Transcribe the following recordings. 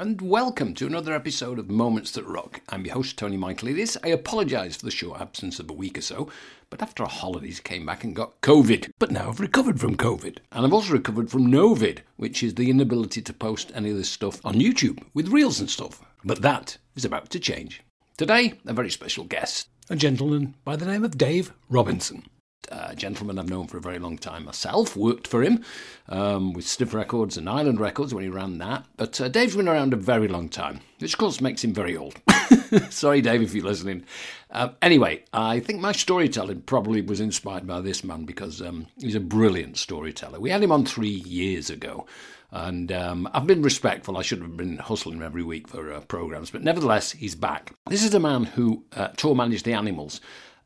and welcome to another episode of Moments That Rock. I'm your host, Tony Michaelides. I apologise for the short absence of a week or so, but after our holidays came back and got COVID. But now I've recovered from COVID, and I've also recovered from Novid, which is the inability to post any of this stuff on YouTube with reels and stuff. But that is about to change. Today, a very special guest, a gentleman by the name of Dave Robinson a gentleman I've known for a very long time myself, worked for him um, with Stiff Records and Island Records when he ran that. But uh, Dave's been around a very long time, which of course makes him very old. Sorry, Dave, if you're listening. Uh, anyway, I think my storytelling probably was inspired by this man because um, he's a brilliant storyteller. We had him on three years ago. And um, I've been respectful. I should have been hustling him every week for uh, programs, but nevertheless, he's back. This is a man who uh, tour managed the Animals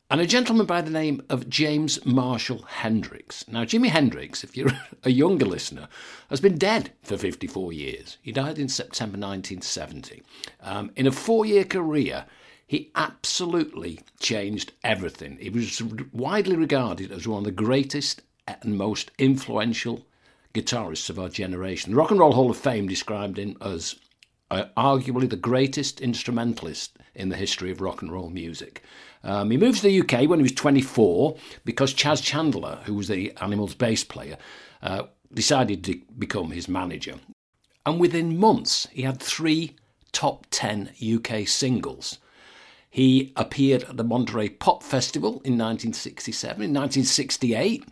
and a gentleman by the name of James Marshall Hendrix. Now, Jimi Hendrix, if you're a younger listener, has been dead for 54 years. He died in September 1970. Um, in a four year career, he absolutely changed everything. He was widely regarded as one of the greatest and most influential guitarists of our generation. The Rock and Roll Hall of Fame described him as uh, arguably the greatest instrumentalist in the history of rock and roll music. Um, he moved to the UK when he was 24 because Chas Chandler, who was the Animals bass player, uh, decided to become his manager. And within months, he had three top 10 UK singles. He appeared at the Monterey Pop Festival in 1967. In 1968,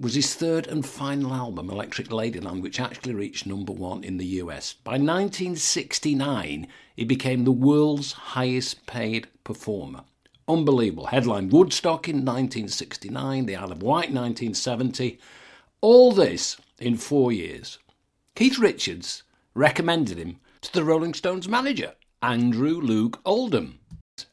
was his third and final album, Electric Ladyland, which actually reached number one in the US. By 1969, he became the world's highest paid performer. Unbelievable. Headline Woodstock in 1969, the Isle of Wight 1970. All this in four years. Keith Richards recommended him to the Rolling Stones manager, Andrew Loog Oldham,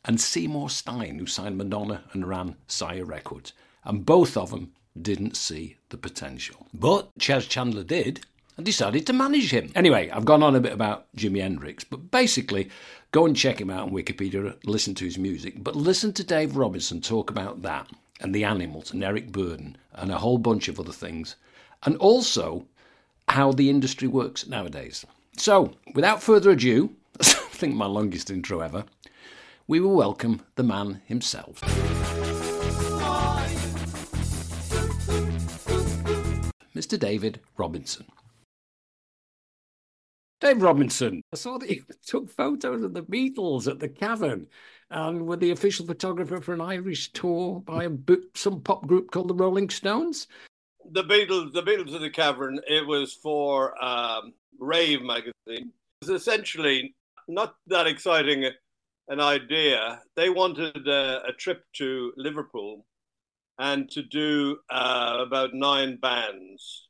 and Seymour Stein, who signed Madonna and ran Sire Records. And both of them didn't see the potential. But Chas Chandler did and decided to manage him. Anyway, I've gone on a bit about Jimi Hendrix, but basically, Go and check him out on Wikipedia, listen to his music. But listen to Dave Robinson talk about that and the animals and Eric Burdon and a whole bunch of other things. And also how the industry works nowadays. So, without further ado, I think my longest intro ever, we will welcome the man himself. Mr. David Robinson. Dave Robinson, I saw that you took photos of the Beatles at the Cavern and were the official photographer for an Irish tour by a, some pop group called the Rolling Stones. The Beatles, the Beatles at the Cavern, it was for um, Rave magazine. It was essentially not that exciting an idea. They wanted a, a trip to Liverpool and to do uh, about nine bands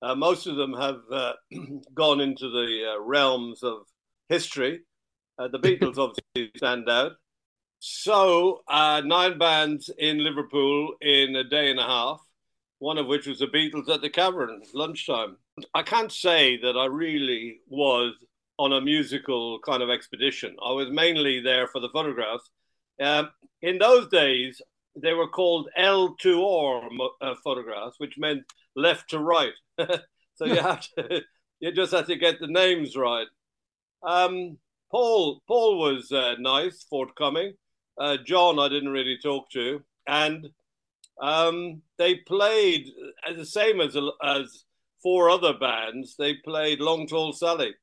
uh, most of them have uh, gone into the uh, realms of history. Uh, the Beatles obviously stand out. So, uh, nine bands in Liverpool in a day and a half, one of which was the Beatles at the Cavern, lunchtime. I can't say that I really was on a musical kind of expedition. I was mainly there for the photographs. Um, in those days, they were called L2R uh, photographs, which meant left to right. so you have to, you just have to get the names right. Um, Paul, Paul was uh, nice, forthcoming. Uh, John, I didn't really talk to, and um, they played uh, the same as as four other bands. They played Long Tall Sally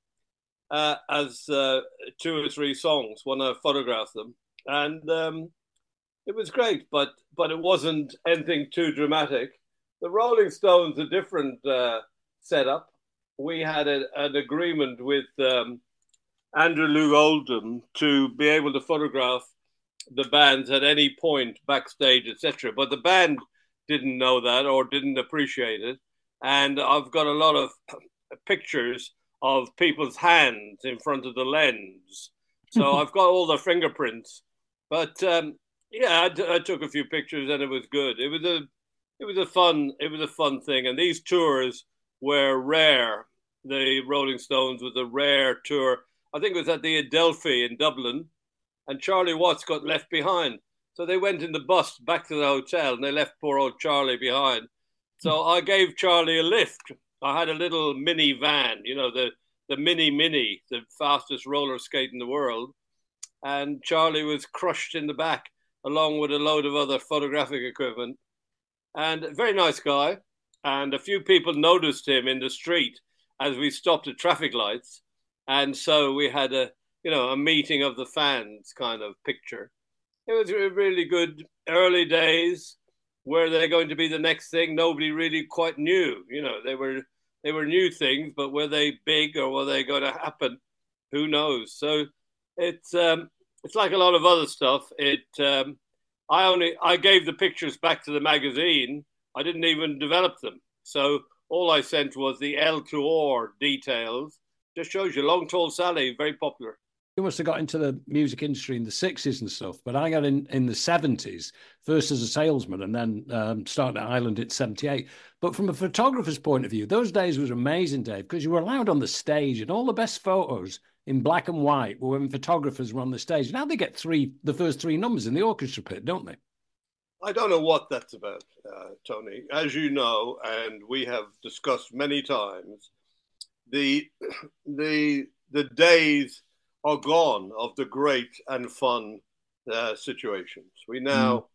uh, as uh, two or three songs when I photographed them, and um, it was great. But but it wasn't anything too dramatic. The Rolling Stones, a different uh, setup. We had a, an agreement with um, Andrew Loog Oldham to be able to photograph the bands at any point backstage, etc. But the band didn't know that or didn't appreciate it. And I've got a lot of pictures of people's hands in front of the lens. So I've got all the fingerprints. But um, yeah, I took a few pictures and it was good. It was a it was a fun it was a fun thing, and these tours were rare. The Rolling Stones was a rare tour. I think it was at the Adelphi in Dublin, and Charlie Watts got left behind. So they went in the bus back to the hotel, and they left poor old Charlie behind. So hmm. I gave Charlie a lift. I had a little mini van, you know, the the Mini Mini, the fastest roller skate in the world. And Charlie was crushed in the back along with a load of other photographic equipment. And a very nice guy. And a few people noticed him in the street as we stopped at traffic lights. And so we had a, you know, a meeting of the fans kind of picture. It was really good early days. Were they going to be the next thing? Nobody really quite knew. You know, they were they were new things, but were they big or were they going to happen? Who knows? So it's um, it's like a lot of other stuff. It um, I only I gave the pictures back to the magazine. I didn't even develop them. So all I sent was the L to R details. Just shows you Long Tall Sally, very popular you must have got into the music industry in the 60s and stuff, but I got in in the 70s, first as a salesman and then um, started at Island at 78. But from a photographer's point of view, those days was amazing, Dave, because you were allowed on the stage and all the best photos in black and white were when photographers were on the stage. Now they get three, the first three numbers in the orchestra pit, don't they? I don't know what that's about, uh, Tony. As you know, and we have discussed many times, the the the days are gone of the great and fun uh, situations. We now, mm.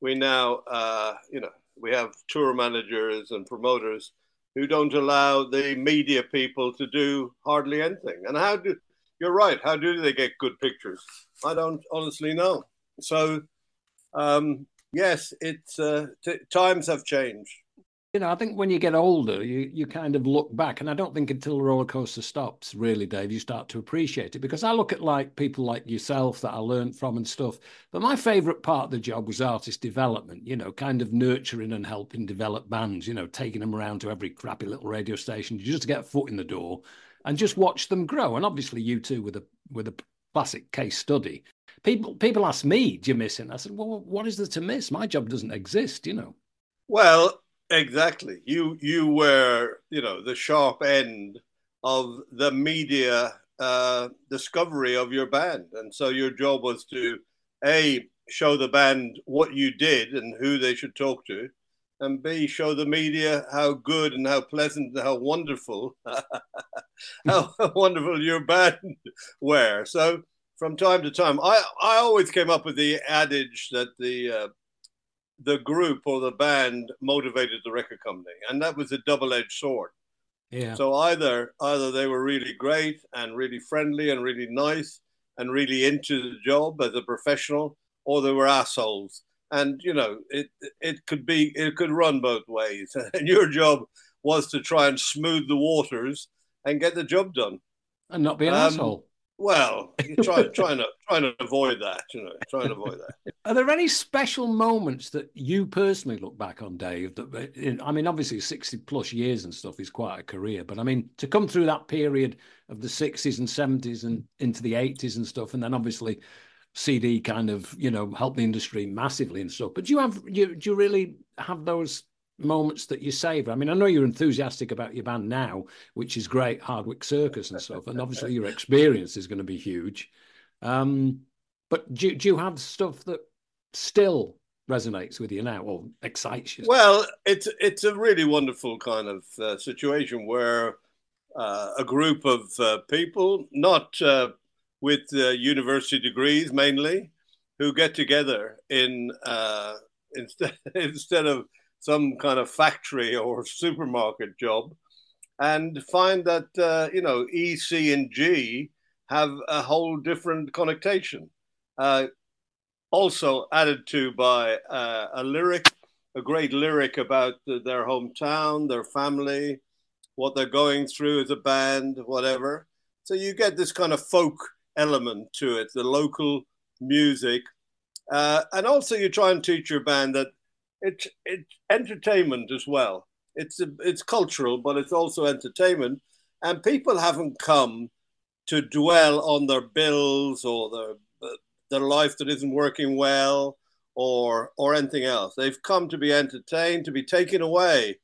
we now, uh, you know, we have tour managers and promoters who don't allow the media people to do hardly anything. And how do you're right? How do they get good pictures? I don't honestly know. So, um, yes, it's uh, t- times have changed you know, I think when you get older, you you kind of look back, and I don't think until the roller coaster stops, really, Dave, you start to appreciate it. Because I look at like people like yourself that I learned from and stuff. But my favourite part of the job was artist development. You know, kind of nurturing and helping develop bands. You know, taking them around to every crappy little radio station just to get a foot in the door and just watch them grow. And obviously, you too, with a with a classic case study. People people ask me, "Do you miss it?" I said, "Well, what is there to miss? My job doesn't exist." You know. Well, Exactly. You you were you know the sharp end of the media uh, discovery of your band, and so your job was to a show the band what you did and who they should talk to, and b show the media how good and how pleasant and how wonderful how wonderful your band were. So from time to time, I I always came up with the adage that the uh, the group or the band motivated the record company, and that was a double-edged sword. Yeah. So either either they were really great and really friendly and really nice and really into the job as a professional, or they were assholes. And you know, it it could be it could run both ways. And your job was to try and smooth the waters and get the job done, and not be an um, asshole. Well, try, trying to trying to avoid that, you know, trying to avoid that. Are there any special moments that you personally look back on, Dave? That I mean, obviously, sixty plus years and stuff is quite a career, but I mean, to come through that period of the sixties and seventies and into the eighties and stuff, and then obviously CD kind of you know helped the industry massively and stuff. But do you have you do you really have those moments that you savor? I mean, I know you're enthusiastic about your band now, which is great, Hardwicke Circus and stuff, and obviously your experience is going to be huge. Um, but do, do you have stuff that still resonates with you now or excites you? Well, it's it's a really wonderful kind of uh, situation where uh, a group of uh, people, not uh, with uh, university degrees mainly, who get together in uh, instead instead of some kind of factory or supermarket job and find that uh, you know E, C, and G have a whole different connotation. Uh, also added to by uh, a lyric, a great lyric about the, their hometown, their family, what they're going through as a band, whatever. So you get this kind of folk element to it, the local music, uh, and also you try and teach your band that it's it's entertainment as well. It's a, it's cultural, but it's also entertainment, and people haven't come to dwell on their bills or their their life that isn't working well or or anything else. They've come to be entertained, to be taken away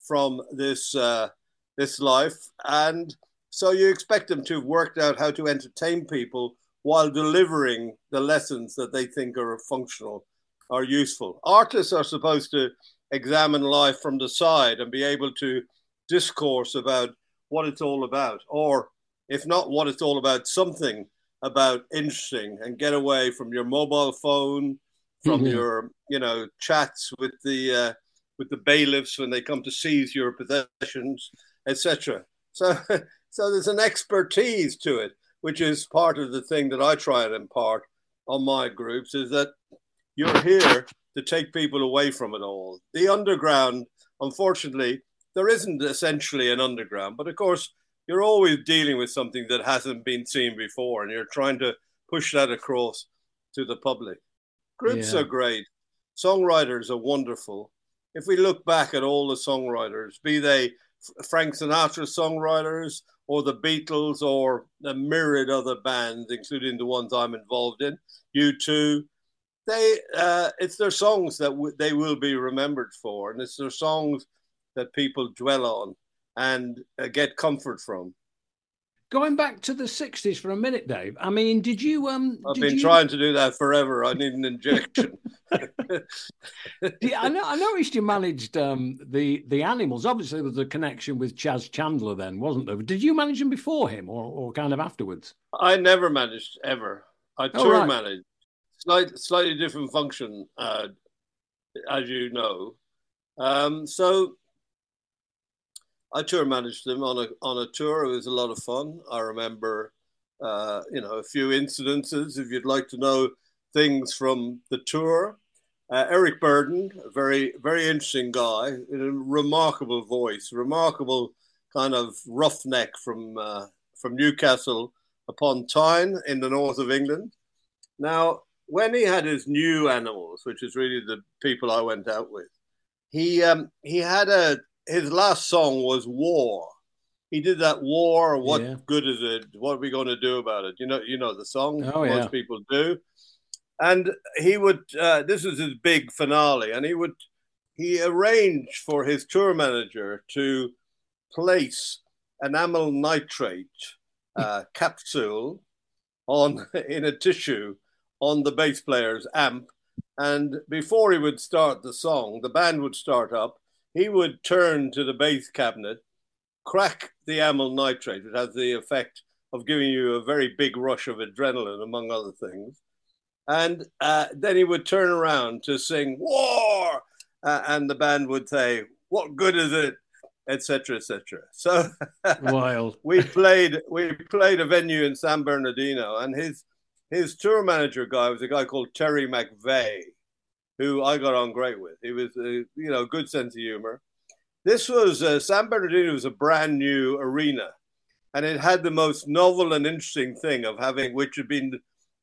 from this uh, this life, and so you expect them to have worked out how to entertain people while delivering the lessons that they think are functional are useful. Artists are supposed to examine life from the side and be able to discourse about what it's all about, or if not what it's all about, something about interesting and get away from your mobile phone, from mm-hmm. your you know chats with the uh, with the bailiffs when they come to seize your possessions, etc. So so there's an expertise to it, which is part of the thing that I try and impart on my groups is that you're here to take people away from it all. The underground, unfortunately, there isn't essentially an underground, but of course you're always dealing with something that hasn't been seen before and you're trying to push that across to the public. Groups yeah. are great. Songwriters are wonderful. If we look back at all the songwriters, be they Frank Sinatra songwriters or the Beatles or a myriad other bands, including the ones I'm involved in, U2, they uh, it's their songs that w- they will be remembered for, and it's their songs that people dwell on and uh, get comfort from. Going back to the '60s for a minute, Dave. I mean, did you? Um, I've did been you... trying to do that forever. I need an injection. yeah, I, know, I noticed you managed um, the the animals. Obviously, there was a connection with Chas Chandler then, wasn't there? Did you manage them before him, or, or kind of afterwards? I never managed ever. I oh, tour right. managed, slight, slightly different function, uh, as you know. Um, so I tour managed them on a on a tour. It was a lot of fun. I remember, uh, you know, a few incidences. If you'd like to know things from the tour, uh, Eric Burdon, a very very interesting guy, a remarkable voice, remarkable kind of roughneck from uh, from Newcastle upon Tyne in the north of England. Now, when he had his new animals, which is really the people I went out with, he um, he had a his last song was War. He did that war. What yeah. good is it? What are we going to do about it? You know, you know the song. Oh, most yeah. people do. And he would. Uh, this was his big finale, and he would. He arranged for his tour manager to place an amyl nitrate uh, capsule on in a tissue on the bass player's amp, and before he would start the song, the band would start up he would turn to the bass cabinet, crack the amyl nitrate, It has the effect of giving you a very big rush of adrenaline, among other things. And uh, then he would turn around to sing "War," uh, and the band would say, "What good is it?" etc., etc. So wild. we played we played a venue in San Bernardino, and his his tour manager guy was a guy called Terry McVeigh, who I got on great with. He was, a, you know, good sense of humor. This was uh, San Bernardino was a brand new arena, and it had the most novel and interesting thing of having, which had been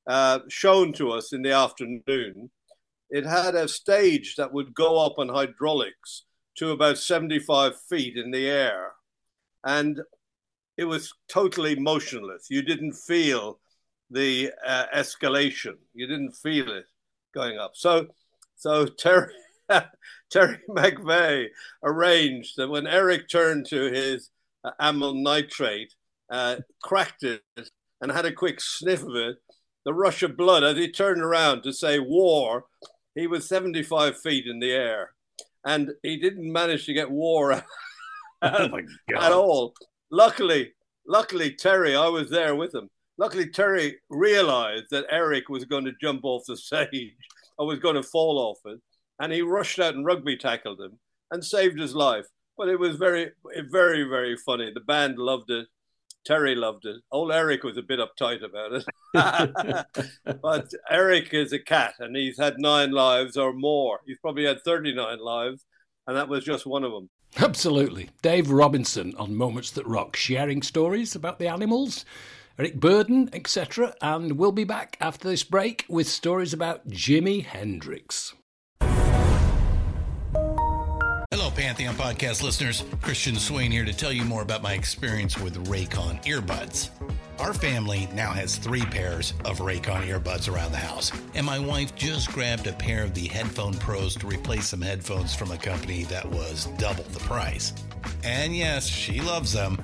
uh, shown to us in the afternoon. It had a stage that would go up on hydraulics to about 75 feet in the air, and it was totally motionless. You didn't feel the uh, escalation. You didn't feel it going up. So so Terry Terry McVeigh arranged that when Eric turned to his uh, amyl nitrate, uh, cracked it, and had a quick sniff of it, the rush of blood as he turned around to say war, he was 75 feet in the air. And he didn't manage to get war at, oh at all. Luckily, luckily, Terry, I was there with him. Luckily, Terry realized that Eric was going to jump off the stage I was going to fall off it. And he rushed out and rugby tackled him and saved his life. But it was very, very, very funny. The band loved it. Terry loved it. Old Eric was a bit uptight about it. but Eric is a cat and he's had nine lives or more. He's probably had 39 lives, and that was just one of them. Absolutely. Dave Robinson on Moments That Rock, sharing stories about the animals Eric Burdon, etc. And we'll be back after this break with stories about Jimi Hendrix. Hello, Pantheon podcast listeners. Christian Swain here to tell you more about my experience with Raycon earbuds. Our family now has three pairs of Raycon earbuds around the house, and my wife just grabbed a pair of the Headphone Pros to replace some headphones from a company that was double the price. And yes, she loves them.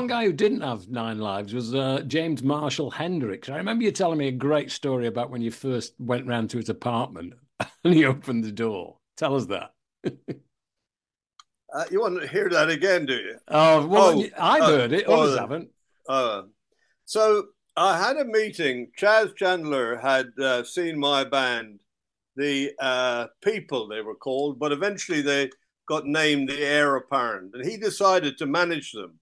one guy who didn't have nine lives was uh, James Marshall Hendrix. I remember you telling me a great story about when you first went round to his apartment and he opened the door. Tell us that. uh, you want to hear that again, do you? Oh, well, oh, I've uh, heard it. Others oh, haven't. Uh, so I had a meeting. Chas Chandler had uh, seen my band, the uh, People, they were called, but eventually they got named the Eire Apparent, and he decided to manage them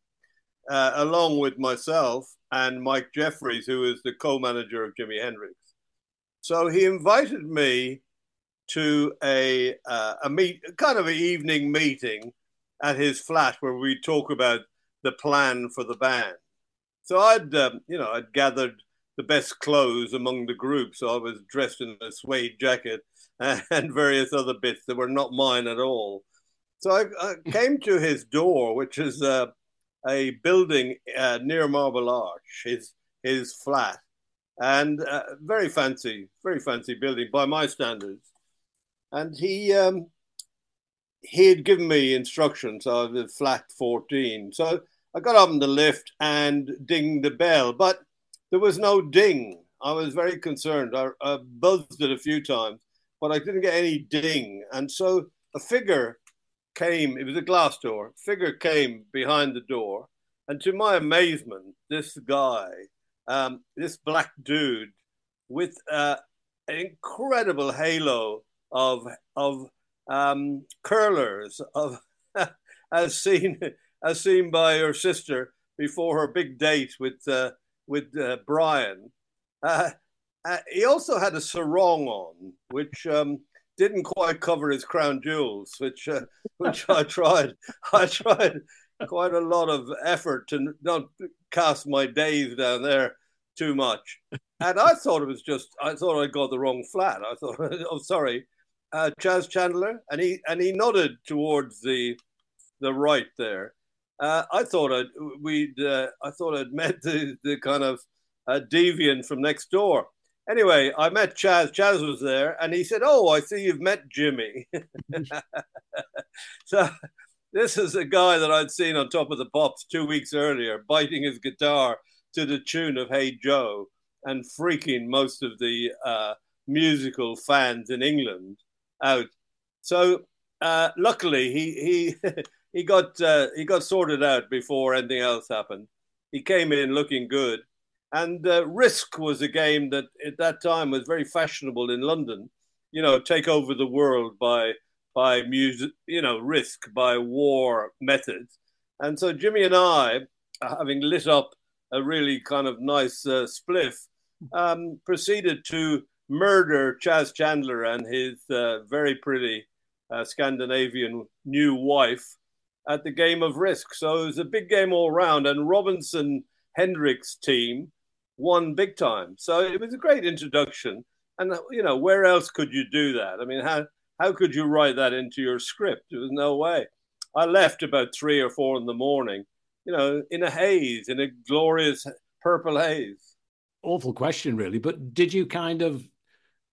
uh, along with myself and Mike Jeffries, who is the co-manager of Jimi Hendrix. So he invited me to a uh, a meet, kind of an evening meeting at his flat where we talk about the plan for the band. So I'd um, you know I'd gathered the best clothes among the group, so I was dressed in a suede jacket and various other bits that were not mine at all. So I, I came to his door, which is uh, a building uh, near Marble Arch, his his flat, and uh, very fancy, very fancy building by my standards. And he um, he had given me instructions of the flat fourteen, so I got up in the lift and dinged the bell, but there was no ding. I was very concerned. I, I buzzed it a few times, but I didn't get any ding, and so a figure came, it was a glass door, figure came behind the door. And to my amazement, this guy, um, this black dude with uh, an incredible halo of, of um, curlers, of as seen as seen by her sister before her big date with uh, with uh, Brian. Uh, uh, he also had a sarong on, which um, didn't quite cover his crown jewels, which uh, which I tried. I tried quite a lot of effort to not cast my days down there too much. And I thought it was just I thought I got the wrong flat. I thought, oh sorry, uh, Chas Chandler, and he and he nodded towards the the right there. Uh, I thought I'd we'd uh, I thought I'd met the the kind of uh, deviant from next door anyway, I met Chaz. Chas was there, and he said, "Oh, I see you've met Jimi." so this is a guy that I'd seen on Top of the Pops two weeks earlier, biting his guitar to the tune of "Hey Joe" and freaking most of the uh, musical fans in England out. So uh, luckily, he he he got uh, he got sorted out before anything else happened. He came in looking good and uh, Risk was a game that at that time was very fashionable in London. You know, take over the world by by music. You know, Risk by war methods. And so Jimi and I, having lit up a really kind of nice uh, spliff, um, proceeded to murder Chas Chandler and his uh, very pretty uh, Scandinavian new wife at the game of Risk. So it was a big game all round, and Robinson Hendrix' team won big time. So it was a great introduction. And you know, where else could you do that? I mean, how how could you write that into your script? There was no way. I left about three or four in the morning, you know, in a haze, in a glorious purple haze. Awful question, really. But did you kind of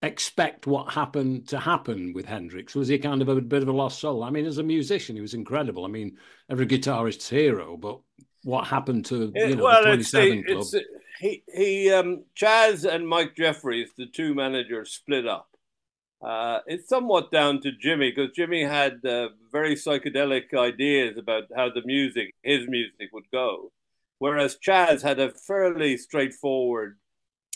expect what happened to happen with Hendrix? Was he kind of a bit of a lost soul? I mean, as a musician, he was incredible. I mean, every guitarist's hero, but what happened to you know well, the 27 club? It's, he he um, Chas and Mike Jeffries, the two managers, split up. Uh, it's somewhat down to Jimi because Jimi had uh, very psychedelic ideas about how the music, his music, would go, whereas Chas had a fairly straightforward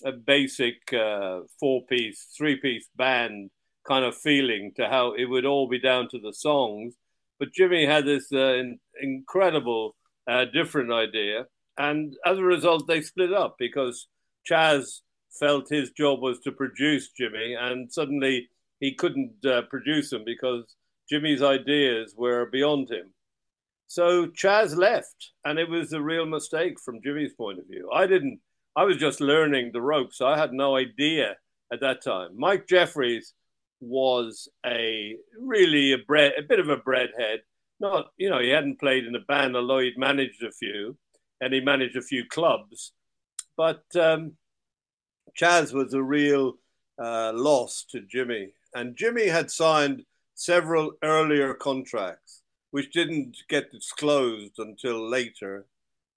a basic uh, four piece, three piece band kind of feeling to how it would all be down to the songs. But Jimi had this uh, in, incredible uh, different idea. And as a result, they split up because Chas felt his job was to produce Jimi, and suddenly he couldn't uh, produce him because Jimi's ideas were beyond him. So Chas left, and it was a real mistake from Jimi's point of view. I didn't I was just learning the ropes. I had no idea at that time. Mike Jeffries was a really a bread, a bit of a breadhead. Not, you know, he hadn't played in a band, although he'd managed a few, and he managed a few clubs. But um, Chas was a real uh, loss to Jimi, and Jimi had signed several earlier contracts, which didn't get disclosed until later.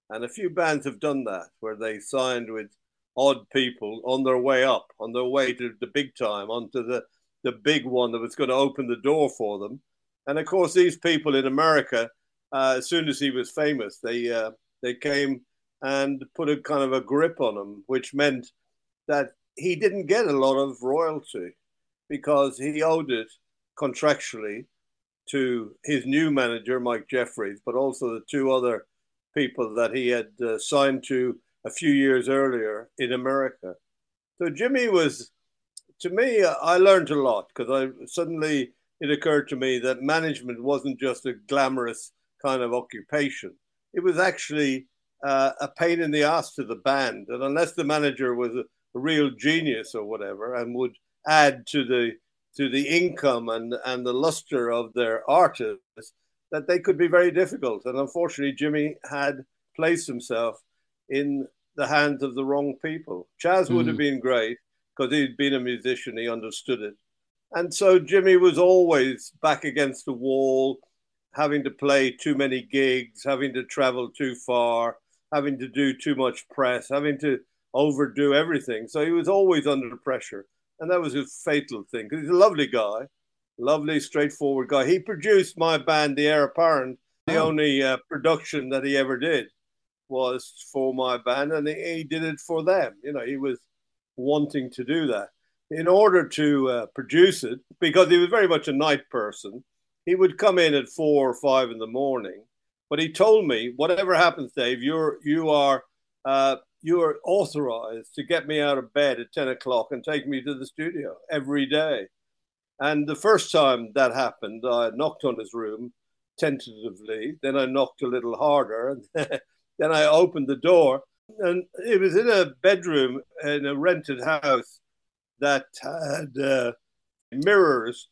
And a few bands have done that, where they signed with odd people on their way up, on their way to the big time, onto the, the big one that was going to open the door for them. And of course, these people in America, uh, as soon as he was famous, they uh, they came and put a kind of a grip on him, which meant that he didn't get a lot of royalty because he owed it contractually to his new manager, Mike Jeffries, but also the two other people that he had uh, signed to a few years earlier in America. So Jimi was, to me, I learned a lot because I suddenly it occurred to me that management wasn't just a glamorous kind of occupation. It was actually uh, a pain in the ass to the band, and unless the manager was a, real genius or whatever, and would add to the to the income and and the luster of their artists, that they could be very difficult. And unfortunately, Jimi had placed himself in the hands of the wrong people. Chas mm. would have hmm. been great because he'd been a musician, he understood it. And so Jimi was always back against the wall, having to play too many gigs, having to travel too far, having to do too much press, having to overdo everything. So he was always under pressure. And that was a fatal thing because he's a lovely guy lovely, straightforward guy. He produced my band, The Eire Apparent. The oh. only uh, production that he ever did was for my band, and he, he, did it for them. You know, he was wanting to do that. In order to uh, produce it, because he was very much a night person, he would come in at four or five in the morning. But he told me, whatever happens, Dave, you're you are uh, you are authorized to get me out of bed at ten o'clock and take me to the studio every day. And the first time that happened, I knocked on his room tentatively. Then I knocked a little harder. And then I opened the door. And it was in a bedroom in a rented house that had uh, mirrors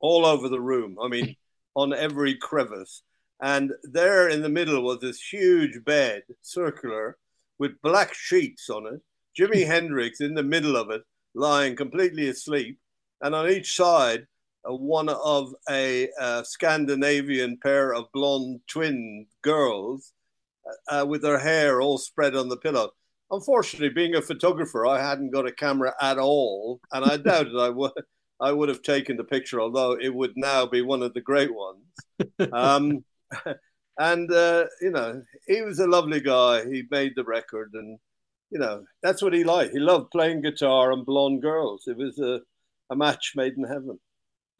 all over the room. I mean, on every crevice. And there in the middle was this huge bed, circular, with black sheets on it. Jimi Hendrix in the middle of it, lying completely asleep and on each side, uh, one of a uh, Scandinavian pair of blonde twin girls uh, uh, with their hair all spread on the pillow. Unfortunately, being a photographer, I hadn't got a camera at all, and I doubted I would. I would have taken the picture, although it would now be one of the great ones. Um, and uh, you know, he was a lovely guy. He made the record, and you know, that's what he liked. He loved playing guitar and blonde girls. It was a a match made in heaven.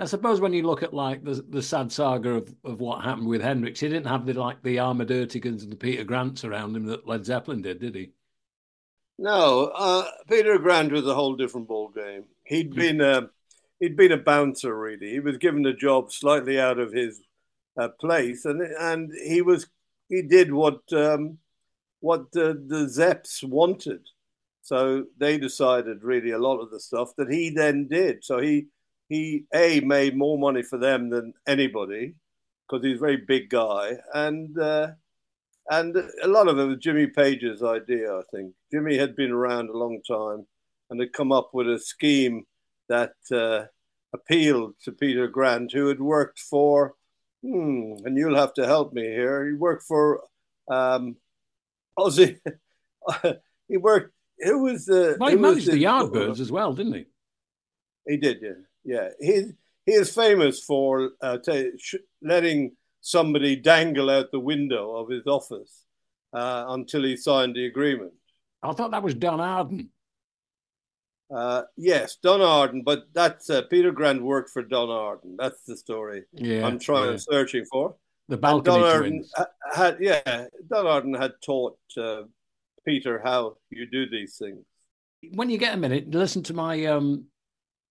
I suppose when you look at like the the sad saga of, of what happened with Hendrix, he didn't have the like the Erteguns and the Peter Grants around him that Led Zeppelin did, did he? No, uh, Peter Grant was a whole different ball game. He'd hmm. been a he'd been a bouncer really. He was given a job slightly out of his uh, place, and and he was he did what um, what the, the Zeps wanted. So they decided really a lot of the stuff that he then did. So he he a made more money for them than anybody because he's a very big guy, and uh, and a lot of it was Jimmy Page's idea. I think Jimmy had been around a long time and had come up with a scheme that uh, appealed to Peter Grant, who had worked for. Hmm, and you'll have to help me here. He worked for um, Ozzy. he worked. Who was the? Well, he managed the Yardbirds as well, didn't he? He did, yeah yeah. He he is famous for uh, t- sh- letting somebody dangle out the window of his office uh, until he signed the agreement. I thought that was Don Arden. Uh, yes, Don Arden, but that's uh, Peter Grant worked for Don Arden. That's the story. Yeah, I'm trying yeah. searching for. The balcony Don. Arden had, yeah, Don Arden had taught uh, Peter how you do these things. When you get a minute, listen to my um,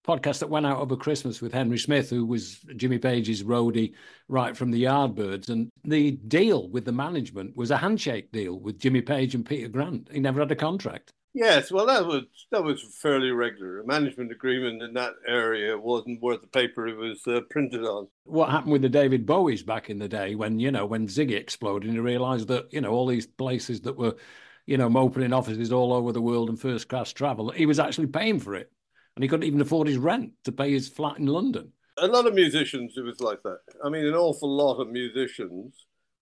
podcast that went out over Christmas with Henry Smith, who was Jimmy Page's roadie right from the Yardbirds. And the deal with the management was a handshake deal with Jimmy Page and Peter Grant. He never had a contract. Yes, well, that was that was fairly regular. A management agreement in that area wasn't worth the paper it was uh, printed on. What happened with the David Bowies back in the day when you know when Ziggy exploded and he realised that you know all these places that were you know opening offices all over the world and first class travel, he was actually paying for it and he couldn't even afford his rent to pay his flat in London. A lot of musicians, it was like that. I mean, an awful lot of musicians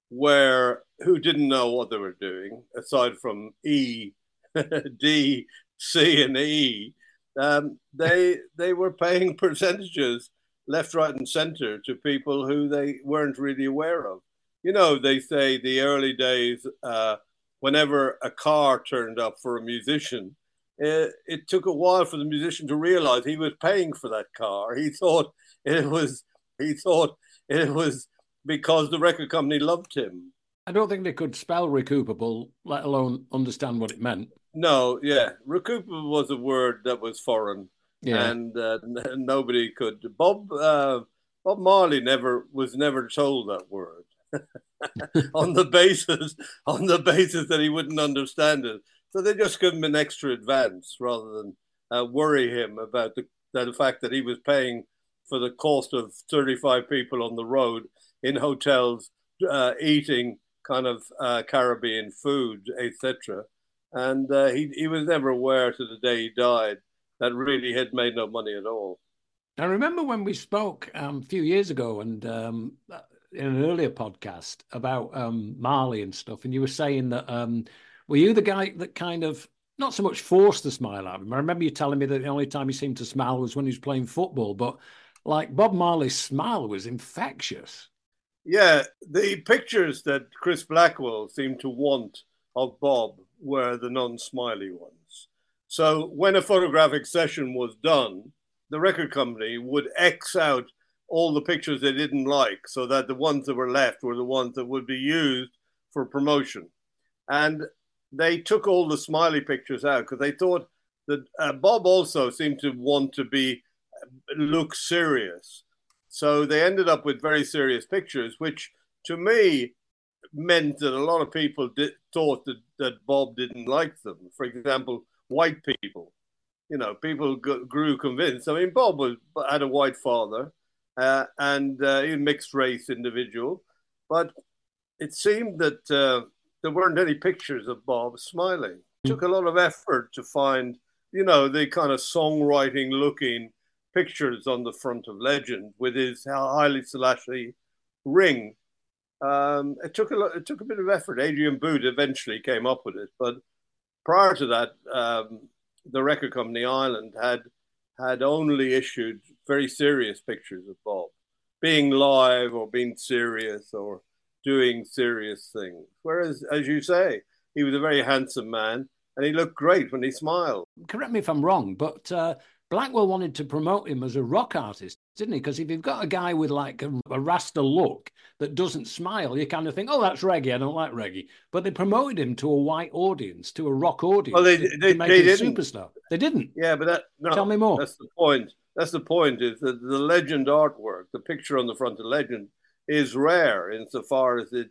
where who didn't know what they were doing, aside from E, D, C, and E. Um, they they were paying percentages left, right, and center to people who they weren't really aware of. You know, they say the early days, uh, whenever a car turned up for a musician, it, it took a while for the musician to realize he was paying for that car. He thought it was he thought it was because the record company loved him. I don't think they could spell recoupable, let alone understand what it meant. No, yeah, recoupable was a word that was foreign, Yeah. and uh, n- nobody could. Bob uh, Bob Marley never was never told that word on the basis on the basis that he wouldn't understand it. So they just give him an extra advance rather than uh, worry him about the, the fact that he was paying for the cost of 35 people on the road in hotels, uh, eating kind of uh, Caribbean food, etc. And uh, he, he was never aware to the day he died that really had made no money at all. I remember when we spoke um, a few years ago and um, in an earlier podcast about um, Marley and stuff, and you were saying that um, were you the guy that kind of not so much forced the smile out of him? I remember you telling me that the only time he seemed to smile was when he was playing football, but like Bob Marley's smile was infectious. Yeah, the pictures that Chris Blackwell seemed to want of Bob were the non smiley ones. So when a photographic session was done, the record company would X out all the pictures they didn't like so that the ones that were left were the ones that would be used for promotion. And they took all the smiley pictures out because they thought that uh, Bob also seemed to want to be look serious. So they ended up with very serious pictures, which to me meant that a lot of people thought that, that Bob didn't like them. For example, white people. You know, people g- grew convinced. I mean, Bob was, had a white father uh, and uh, a mixed race individual, but it seemed that uh, there weren't any pictures of Bob smiling. It took a lot of effort to find, you know, the kind of songwriting looking pictures on the front of Legend with his Haile Selassie ring. Um, it took a lot, it took a bit of effort. Adrian Boot eventually came up with it, but prior to that, um, the record company Island had had only issued very serious pictures of Bob being live or being serious or doing serious things. Whereas, as you say, he was a very handsome man and he looked great when he smiled. Correct me if I'm wrong, but uh, Blackwell wanted to promote him as a rock artist, didn't he? Because if you've got a guy with like a, a Rasta look that doesn't smile, you kind of think, oh, that's reggae. I don't like reggae. But they promoted him to a white audience, to a rock audience. Well, they, they, they didn't. superstar. They didn't. Yeah, but that no, Tell me more. That's the point. That's the point. Is that the legend artwork, the picture on the front of legend, is rare insofar as it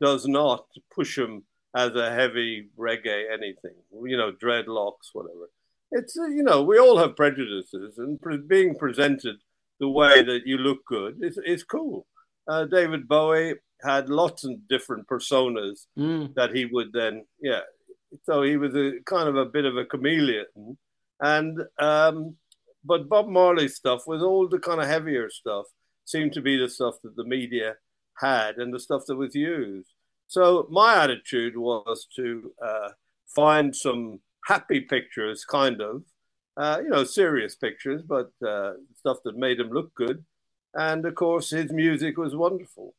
does not push him as a heavy reggae anything. You know, dreadlocks, whatever. It's uh, you know we all have prejudices, and pre- being presented the way that you look good is is cool. Uh, David Bowie had lots of different personas Mm. that he would then yeah so he was a kind of a bit of a chameleon and um but bob marley's stuff was all the kind of heavier stuff seemed to be the stuff that the media had and the stuff that was used. So my attitude was to uh, find some happy pictures kind of uh, you know serious pictures but uh, stuff that made him look good. And of course his music was wonderful.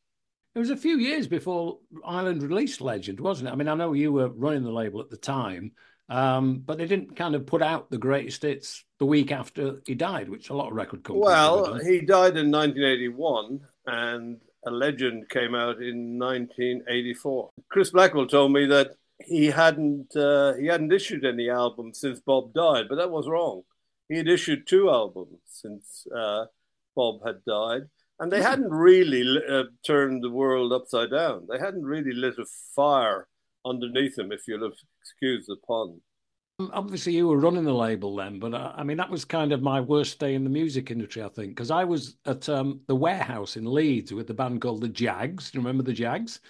It was a few years before Island released Legend, wasn't it? I mean, I know you were running the label at the time, um, but they didn't kind of put out the greatest hits the week after he died, which a lot of record companies. Well, he died in 1981, and a legend came out in 1984. Chris Blackwell told me that he hadn't uh, he hadn't issued any albums since Bob died, but that was wrong. He had issued two albums since uh, Bob had died, and they hadn't really uh, turned the world upside down. They hadn't really lit a fire underneath him, if you'll excuse the pun. Um, Obviously, you were running the label then, but uh, I mean, that was kind of my worst day in the music industry, I think, because I was at um, the warehouse in Leeds with the band called the Jags. Do you remember the Jags?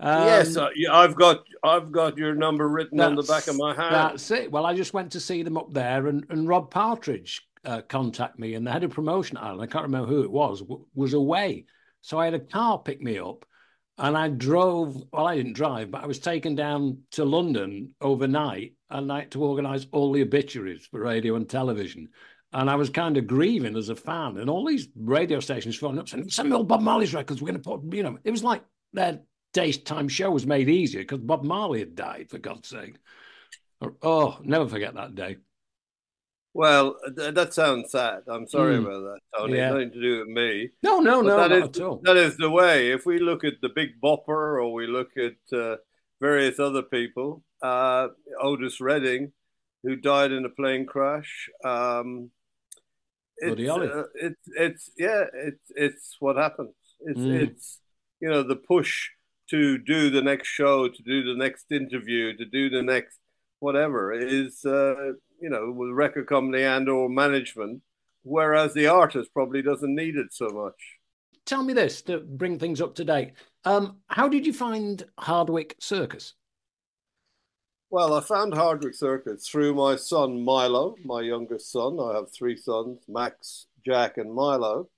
Um, yes, uh, yeah, I've got I've got your number written on the back of my hand. That's it. Well, I just went to see them up there, and, and Rob Partridge uh, contacted me, and the head of promotion I can't remember who it was, w- was away. So I had a car pick me up, and I drove. Well, I didn't drive, but I was taken down to London overnight, and had to organise all the obituaries for radio and television. And I was kind of grieving as a fan, and all these radio stations phoning up saying, "Send me all Bob Marley's records. We're going to put, you know." It was like their daytime show was made easier because Bob Marley had died, for God's sake. Oh, never forget that day. Well, th- that sounds sad. I'm sorry Mm. about that, Tony. Yeah. Nothing to do with me. No, no, But no, that is at all. that is the way. If we look at the Big Bopper or we look at uh, various other people, uh, Otis Redding, who died in a plane crash. Um, it's, uh, it's it's yeah, it's it's what happens. It's Mm. it's you know the push to do the next show, to do the next interview, to do the next whatever is uh, you know with record company and or management, whereas the artist probably doesn't need it so much. Tell me this to bring things up to date. Um, how did you find Hardwicke Circus? Well, I found Hardwicke Circus through my son Milo, my youngest son. I have three sons, Max, Jack, and Milo.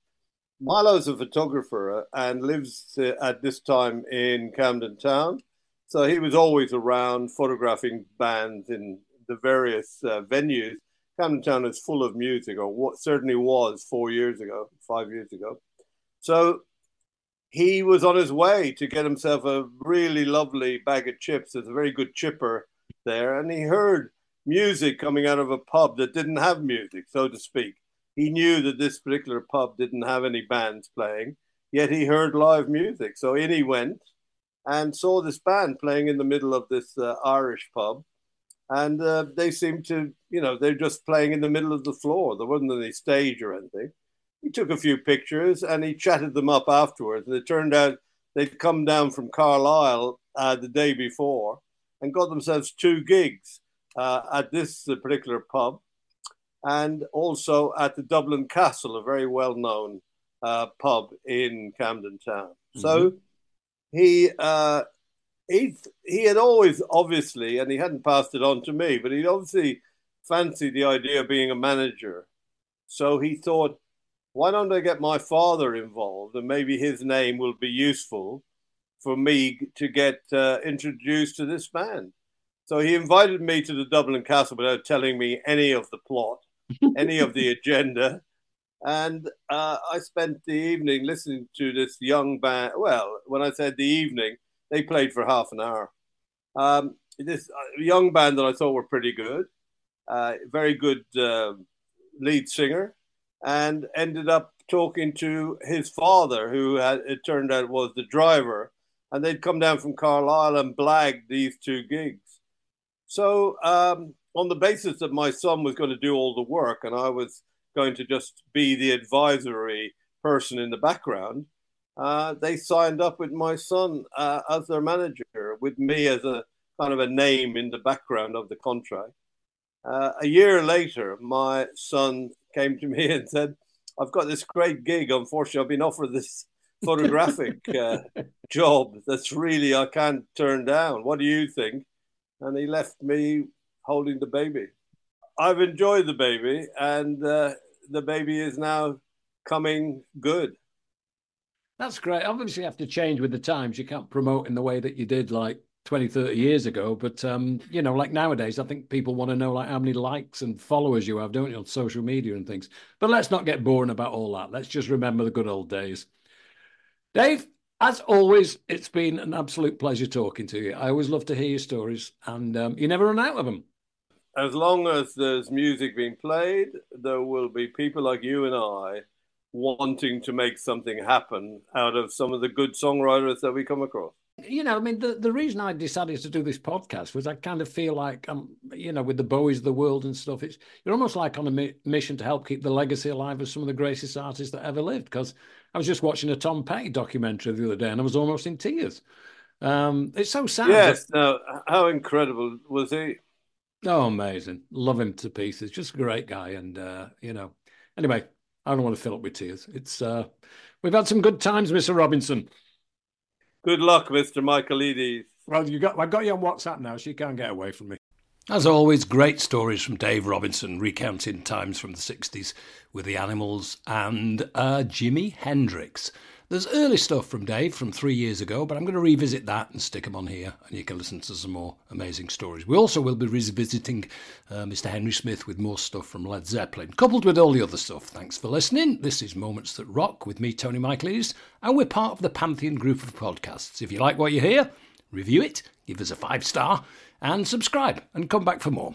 Milo's a photographer and lives uh, at this time in Camden Town. So he was always around photographing bands in the various uh, venues. Camden Town is full of music, or what certainly was four years ago, five years ago. So he was on his way to get himself a really lovely bag of chips. There's a very good chipper there, and he heard music coming out of a pub that didn't have music, so to speak. He knew that this particular pub didn't have any bands playing, yet he heard live music. So in he went and saw this band playing in the middle of this uh, Irish pub. And uh, they seemed to, you know, they're just playing in the middle of the floor. There wasn't any stage or anything. He took a few pictures and he chatted them up afterwards. And it turned out they'd come down from Carlisle uh, the day before and got themselves two gigs uh, at this particular pub and also at the Dublin Castle, a very well known uh, pub in Camden Town. So he, uh, he, he had always, obviously, and he hadn't passed it on to me, but he'd obviously fancied the idea of being a manager. So he thought, why don't I get my father involved and maybe his name will be useful for me to get uh, introduced to this band. So he invited me to the Dublin Castle without telling me any of the plot, any of the agenda. And uh, I spent the evening listening to this young band. Well, when I said the evening, they played for half an hour. Um, this uh, young band that I thought were pretty good, uh, very good uh, lead singer, and ended up talking to his father, who had, it turned out was the driver, and they'd come down from Carlisle and blagged these two gigs. So, um, on the basis that my son was going to do all the work and I was going to just be the advisory person in the background, uh, they signed up with my son uh, as their manager, with me as a kind of a name in the background of the contract. Uh, a year later, my son came to me and said, I've got this great gig. Unfortunately, I've been offered this photographic uh, job that's really I can't turn down. What do you think? And he left me holding the baby. I've enjoyed the baby, and uh, the baby is now coming good. That's great. Obviously, you have to change with the times. You can't promote in the way that you did like 20, 30 years ago. But, um, you know, like nowadays, I think people want to know like how many likes and followers you have, don't you, on social media and things. But let's not get boring about all that. Let's just remember the good old days. Dave, as always, it's been an absolute pleasure talking to you. I always love to hear your stories, and um, you never run out of them. As long as there's music being played, there will be people like you and I wanting to make something happen out of some of the good songwriters that we come across. You know, I mean, the, the reason I decided to do this podcast was I kind of feel like I'm, you know, with the Bowies of the world and stuff, it's you're almost like on a mi- mission to help keep the legacy alive of some of the greatest artists that ever lived. Because I was just watching a Tom Petty documentary the other day and I was almost in tears. Um, it's so sad. Yes, no, how incredible was he? Oh, amazing! Love him to pieces. Just a great guy, and uh, you know. Anyway, I don't want to fill up with tears. It's uh, we've had some good times, Mr. Robinson. Good luck, Mr. Michael Michaelides. Well, you got I've got you on WhatsApp now, so you can't get away from me. As always, great stories from Dave Robinson, recounting times from the 60s with the animals and uh, Jimi Hendrix. There's early stuff from Dave from three years ago, but I'm going to revisit that and stick them on here, and you can listen to some more amazing stories. We also will be revisiting uh, Mr. Henry Smith with more stuff from Led Zeppelin, coupled with all the other stuff. Thanks for listening. This is Moments That Rock with me, Tony Michaelides, and we're part of the Pantheon group of podcasts. If you like what you hear, review it, give us a five star, and subscribe, and come back for more.